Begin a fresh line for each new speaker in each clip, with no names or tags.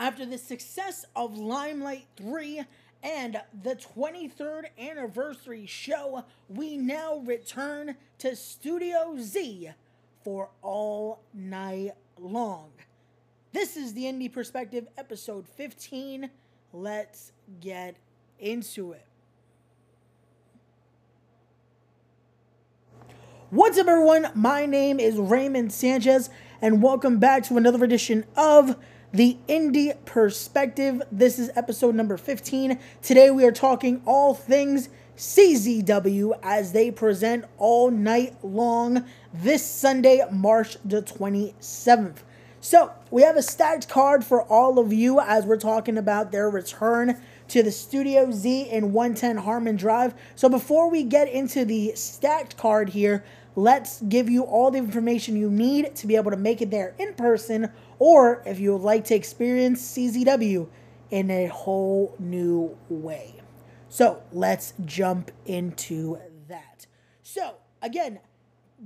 After the success of Limelight 3 and the 23rd anniversary show, we now return to Studio Z for all night long. This is the Indie Perspective, episode 15. Let's get into it. What's up, everyone? My name is Raymond Sanchez, and welcome back to another edition of the Indie Perspective. This is episode number 15. Today, we are talking all things CZW as they present all night long this Sunday, March the 27th. So, we have a stacked card for all of you as we're talking about their return to the Studio Z in 110 Harmon Drive. So, before we get into the stacked card here, let's give you all the information you need to be able to make it there in person, or if you would like to experience CZW in a whole new way. So let's jump into that. So, again,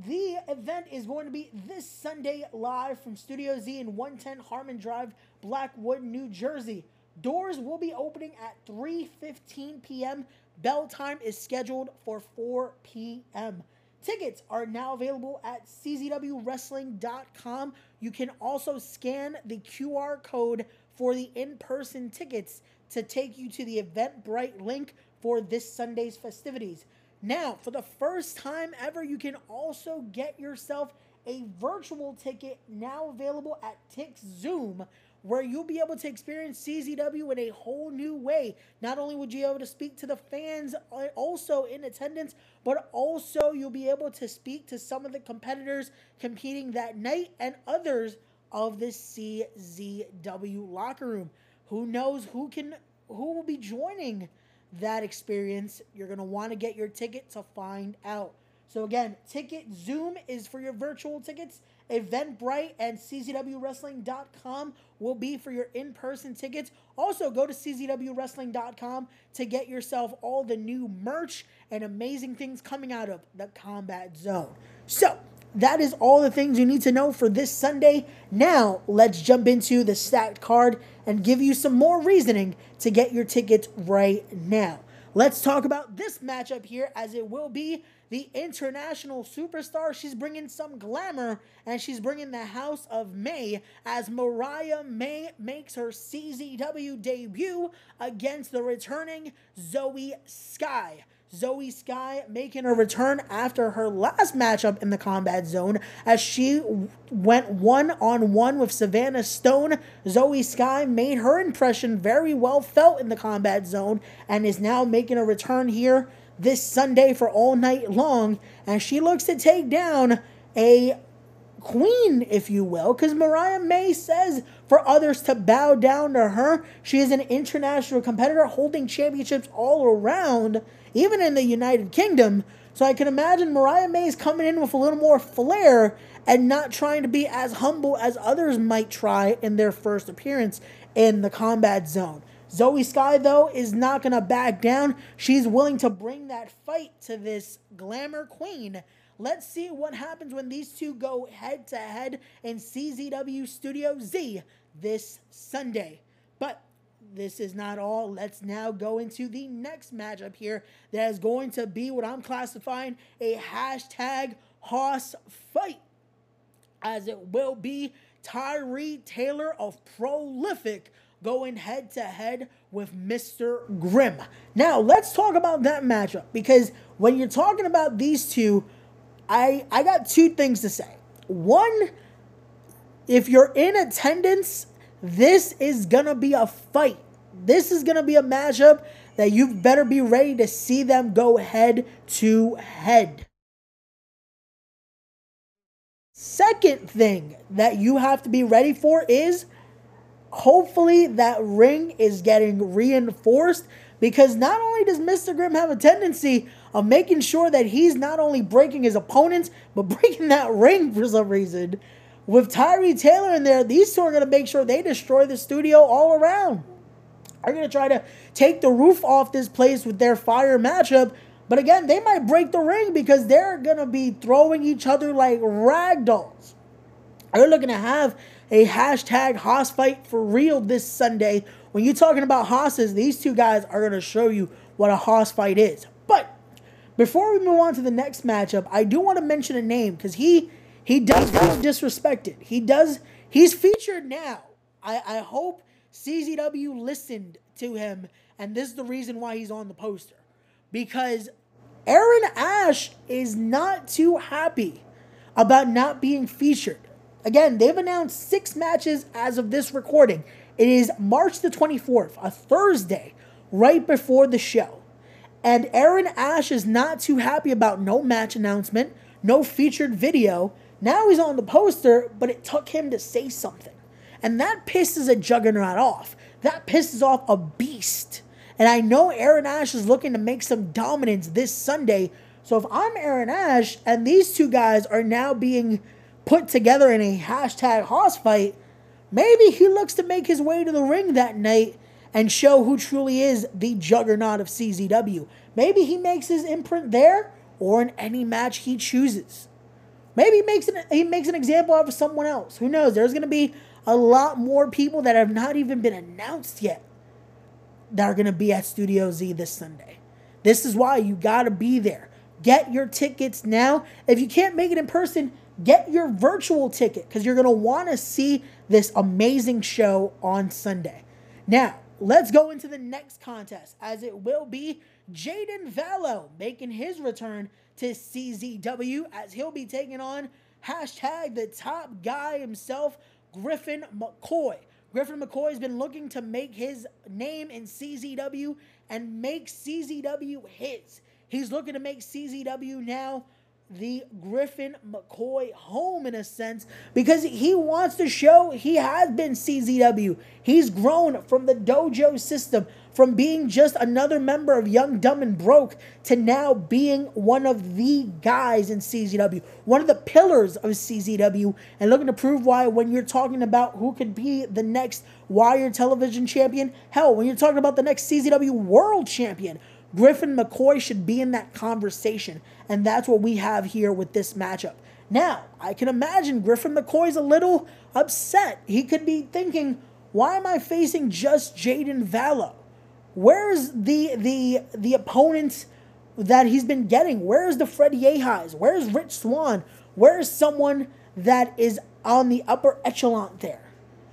the event is going to be this Sunday live from Studio Z in 110 Harmon Drive, Blackwood, New Jersey. Doors will be opening at 3:15 p.m. Bell time is scheduled for 4 p.m. Tickets are now available at czwwrestling.com. You can also scan the QR code for the in person tickets to take you to the Eventbrite link for this Sunday's festivities. Now, for the first time ever, you can also get yourself a virtual ticket now available at TixZoom where you'll be able to experience CZW in a whole new way. Not only would you be able to speak to the fans uh, also in attendance, but also you'll be able to speak to some of the competitors competing that night and others of the CZW locker room. Who knows who can who will be joining that experience? You're going to want to get your ticket to find out. So again, Ticket Zoom is for your virtual tickets. Eventbrite and CZWWrestling.com will be for your in person tickets. Also, go to CZWWrestling.com to get yourself all the new merch and amazing things coming out of the Combat Zone. So, that is all the things you need to know for this Sunday. Now, let's jump into the stacked card and give you some more reasoning to get your tickets right now. Let's talk about this matchup here, as it will be the international superstar. She's bringing some glamour and she's bringing the House of May as Mariah May makes her CZW debut against the returning Zoe Sky. Zoe Sky making a return after her last matchup in the combat zone as she went one on one with Savannah Stone. Zoe Sky made her impression very well felt in the combat zone and is now making a return here this Sunday for all night long. And she looks to take down a queen, if you will, because Mariah May says for others to bow down to her. She is an international competitor holding championships all around even in the United Kingdom. So I can imagine Mariah May is coming in with a little more flair and not trying to be as humble as others might try in their first appearance in the combat zone. Zoe Sky, though, is not going to back down. She's willing to bring that fight to this glamour queen. Let's see what happens when these two go head to head in CZW Studio Z this Sunday. But this is not all. Let's now go into the next matchup here that is going to be what I'm classifying a hashtag Hoss fight, as it will be Tyree Taylor of Prolific going head to head with Mr. Grimm. Now, let's talk about that matchup because when you're talking about these two, I I got two things to say. One, if you're in attendance, this is going to be a fight this is going to be a matchup that you better be ready to see them go head to head. Second thing that you have to be ready for is hopefully that ring is getting reinforced because not only does Mr. Grimm have a tendency of making sure that he's not only breaking his opponents, but breaking that ring for some reason. With Tyree Taylor in there, these two are going to make sure they destroy the studio all around They're going to try to take the roof off this place with their fire matchup. But again, they might break the ring because they're going to be throwing each other like rag dolls. They're looking to have a hashtag Hoss fight for real this Sunday. When you're talking about Hoss's, these two guys are going to show you what a Hoss fight is. But before we move on to the next matchup, I do want to mention a name because he he does feel disrespected. He does. He's featured now. I, I hope CZW listened to him, and this is the reason why he's on the poster. Because Aaron Ash is not too happy about not being featured. Again, they've announced six matches as of this recording. It is March the 24th, a Thursday, right before the show. And Aaron Ash is not too happy about no match announcement, no featured video. Now he's on the poster, but it took him to say something. And that pisses a juggernaut off. That pisses off a beast. And I know Aaron Ash is looking to make some dominance this Sunday. So if I'm Aaron Ash and these two guys are now being put together in a hashtag hoss fight, maybe he looks to make his way to the ring that night and show who truly is the juggernaut of CZW. Maybe he makes his imprint there or in any match he chooses. Maybe he makes an, he makes an example of someone else. Who knows? There's going to be a lot more people that have not even been announced yet that are going to be at Studio Z this Sunday. This is why you got to be there. Get your tickets now. If you can't make it in person, get your virtual ticket because you're going to want to see this amazing show on Sunday. Now, let's go into the next contest as it will be Jaden Vallow making his return to CZW as he'll be taking on hashtag the top guy himself, Griffin McCoy. Griffin McCoy has been looking to make his name in CZW and make CZW his. He's looking to make CZW now the Griffin McCoy home in a sense because he wants to show he has been CZW. He's grown from the dojo system from being just another member of Young, Dumb, and Broke to now being one of the guys in CZW, one of the pillars of CZW, and looking to prove why when you're talking about who could be the next Wired Television Champion, hell, when you're talking about the next CZW World Champion, Griffin McCoy should be in that conversation. And that's what we have here with this matchup. Now, I can imagine Griffin McCoy's a little upset. He could be thinking, why am I facing just Jaden Vallow? Where's the the the opponents that he's been getting? Where's the Fred Yehis? Where's Rich Swann? Where's someone that is on the upper echelon there?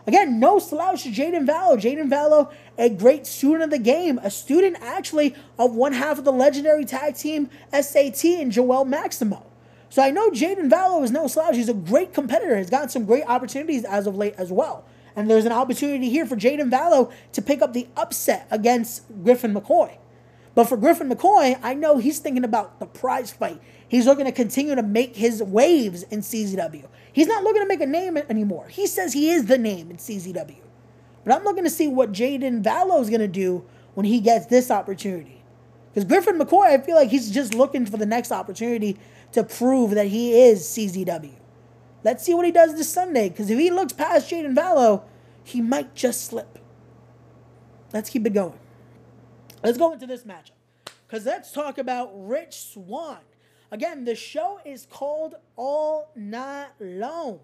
Again, no slouch to Jaden Vallow. Jaden Vallow, a great student of the game, a student actually of one half of the legendary tag team SAT and Joel Maximo. So I know Jaden Vallow is no slouch. He's a great competitor. He's gotten some great opportunities as of late as well. And there's an opportunity here for Jaden Vallow to pick up the upset against Griffin McCoy. But for Griffin McCoy, I know he's thinking about the prize fight. He's looking to continue to make his waves in CZW. He's not looking to make a name anymore. He says he is the name in CZW. But I'm looking to see what Jaden Vallow is going to do when he gets this opportunity. Because Griffin McCoy, I feel like he's just looking for the next opportunity to prove that he is CZW. Let's see what he does this Sunday, because if he looks past Jaden Vallow, he might just slip. Let's keep it going. Let's go into this matchup. Because let's talk about Rich Swann. Again, the show is called All Night Long.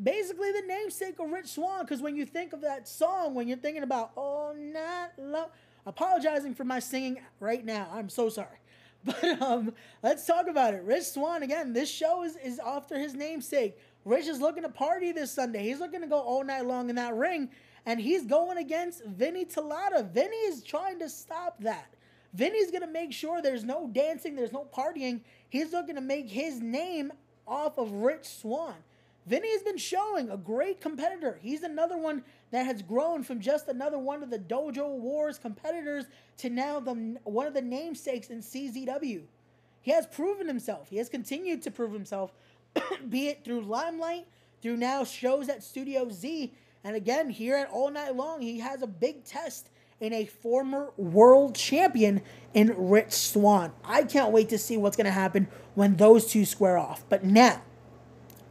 Basically, the namesake of Rich Swann, because when you think of that song, when you're thinking about All Night Long, apologizing for my singing right now. I'm so sorry. But um, let's talk about it. Rich Swann, again, this show is, is after his namesake. Rich is looking to party this Sunday. He's looking to go all night long in that ring, and he's going against Vinny Talotta. Vinny is trying to stop that. Vinny's going to make sure there's no dancing, there's no partying. He's looking to make his name off of Rich Swann. Vinny has been showing a great competitor. He's another one that has grown from just another one of the Dojo Wars competitors to now the one of the namesakes in CZW. He has proven himself. He has continued to prove himself, be it through Limelight, through now shows at Studio Z, and again here at All Night Long. He has a big test in a former world champion in Rich Swann. I can't wait to see what's going to happen when those two square off. But now,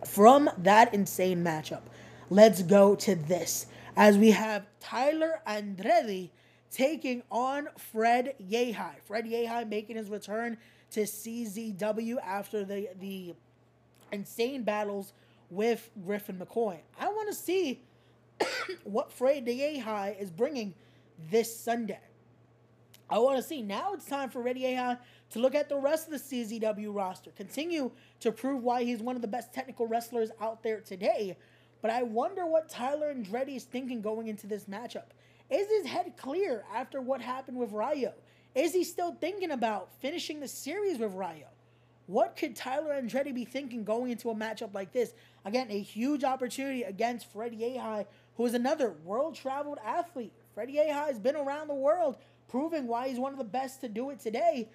from that insane matchup, let's go to this. As we have Tyler Andretti taking on Fred Yehi. Fred Yehi making his return to CZW after the, the insane battles with Griffin McCoy. I want to see what Fred Yehi is bringing this Sunday. I want to see. Now it's time for Rey Yehi to look at the rest of the CZW roster, continue to prove why he's one of the best technical wrestlers out there today. But I wonder what Tyler Andretti is thinking going into this matchup. Is his head clear after what happened with Ryo? Is he still thinking about finishing the series with Ryo? What could Tyler Andretti be thinking going into a matchup like this? Again, a huge opportunity against Freddie Yehi, who is another world traveled athlete. Freddie Yehi has been around the world, proving why he's one of the best to do it today.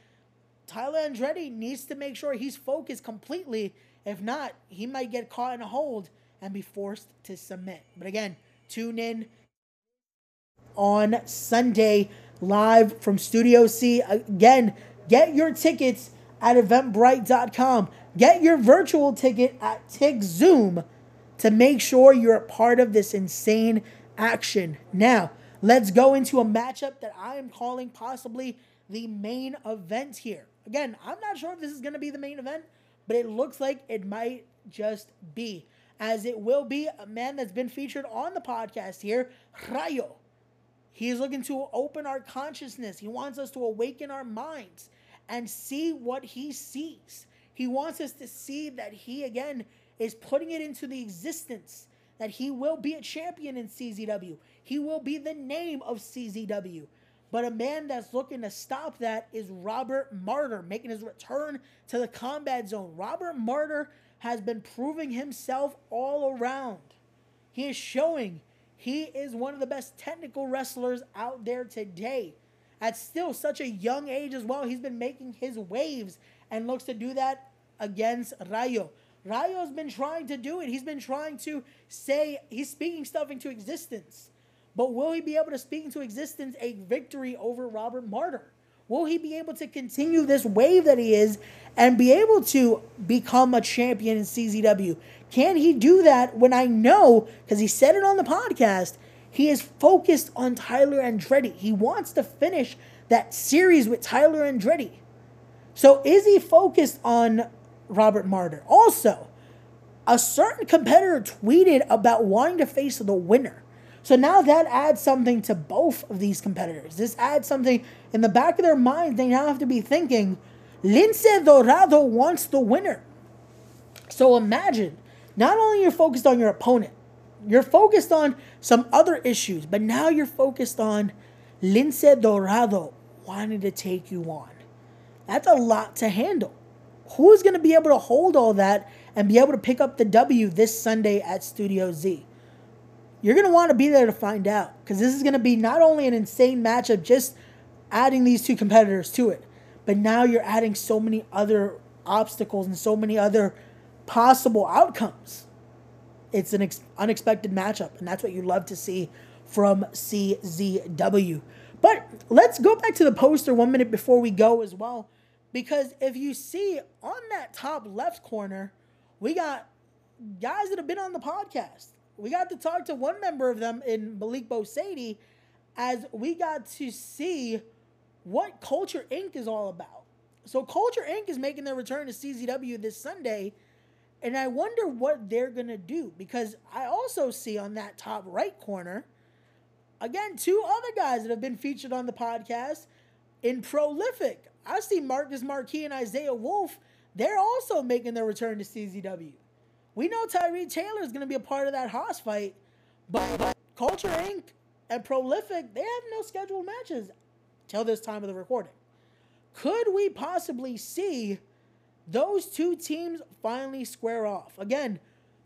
Tyler Andretti needs to make sure he's focused completely. If not, he might get caught in a hold and be forced to submit. But again, tune in on Sunday live from Studio Z. Again, get your tickets at eventbrite.com. Get your virtual ticket at TickZoom to make sure you're a part of this insane action. Now, let's go into a matchup that I am calling possibly the main event here. Again, I'm not sure if this is going to be the main event, but it looks like it might just be, as it will be a man that's been featured on the podcast here, Rayo. He is looking to open our consciousness. He wants us to awaken our minds and see what he sees. He wants us to see that he, again, is putting it into the existence that he will be a champion in CZW. He will be the name of CZW. But a man that's looking to stop that is Robert Martyr, making his return to the combat zone. Robert Martyr has been proving himself all around. He is showing he is one of the best technical wrestlers out there today at still such a young age as well. He's been making his waves and looks to do that against Rayo. Rayo's been trying to do it. He's been trying to say, he's speaking stuff into existence. But will he be able to speak into existence a victory over Robert Martyr? Will he be able to continue this wave that he is and be able to become a champion in CZW? Can he do that when I know, because he said it on the podcast, he is focused on Tyler Andretti. He wants to finish that series with Tyler Andretti. So is he focused on Robert Martyr? Also, a certain competitor tweeted about wanting to face the winner. So now that adds something to both of these competitors. This adds something in the back of their mind. They now have to be thinking, Lince Dorado wants the winner. So imagine, not only you're focused on your opponent, you're focused on some other issues, but now you're focused on Lince Dorado wanting to take you on. That's a lot to handle. Who's going to be able to hold all that and be able to pick up the W this Sunday at Studio Z? You're going to want to be there to find out because this is going to be not only an insane matchup, just adding these two competitors to it, but now you're adding so many other obstacles and so many other possible outcomes it's an ex- unexpected matchup, and that's what you love to see from CZW. But let's go back to the poster one minute before we go as well, because if you see on that top left corner, we got guys that have been on the podcast. We got to talk to one member of them in Malik Bosady as we got to see what Culture Inc. is all about. So Culture Inc. is making their return to CZW this Sunday and I wonder what they're to do because I also see on that top right corner, again, two other guys that have been featured on the podcast in Prolific. I see Marcus Marquis and Isaiah Wolf. They're also making their return to CZW. We know Tyree Taylor is going to be a part of that Hoss fight, but Culture Inc. and Prolific, they have no scheduled matches till this time of the recording. Could we possibly see those two teams finally square off. Again,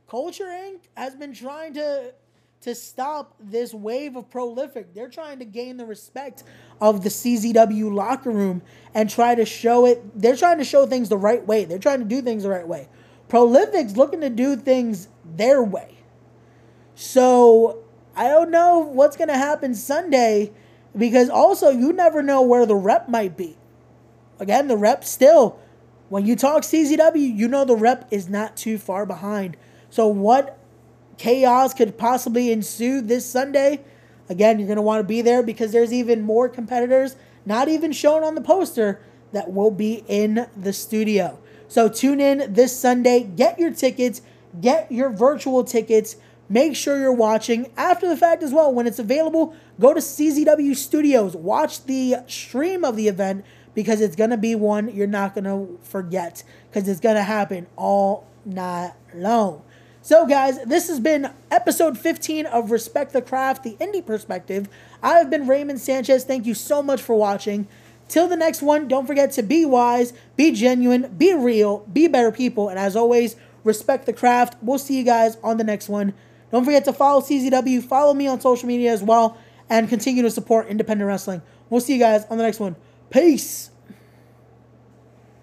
Culture Inc. has been trying to to stop this wave of prolific. They're trying to gain the respect of the CZW locker room and try to show it. They're trying to show things the right way. They're trying to do things the right way. Prolific's looking to do things their way. So I don't know what's going to happen Sunday because also you never know where the rep might be. Again, the rep still when you talk CZW, you know the rep is not too far behind. So what chaos could possibly ensue this Sunday? Again, you're going to want to be there because there's even more competitors, not even shown on the poster, that will be in the studio. So tune in this Sunday, get your tickets, Get your virtual tickets. Make sure you're watching after the fact as well. When it's available, go to CZW Studios. Watch the stream of the event because it's going to be one you're not going to forget because it's going to happen all night long. So, guys, this has been episode 15 of Respect the Craft, the indie perspective. I have been Raymond Sanchez. Thank you so much for watching. Till the next one, don't forget to be wise, be genuine, be real, be better people, and as always, respect the craft. We'll see you guys on the next one. Don't forget to follow CZW, follow me on social media as well, and continue to support independent wrestling. We'll see you guys on the next one. Peace.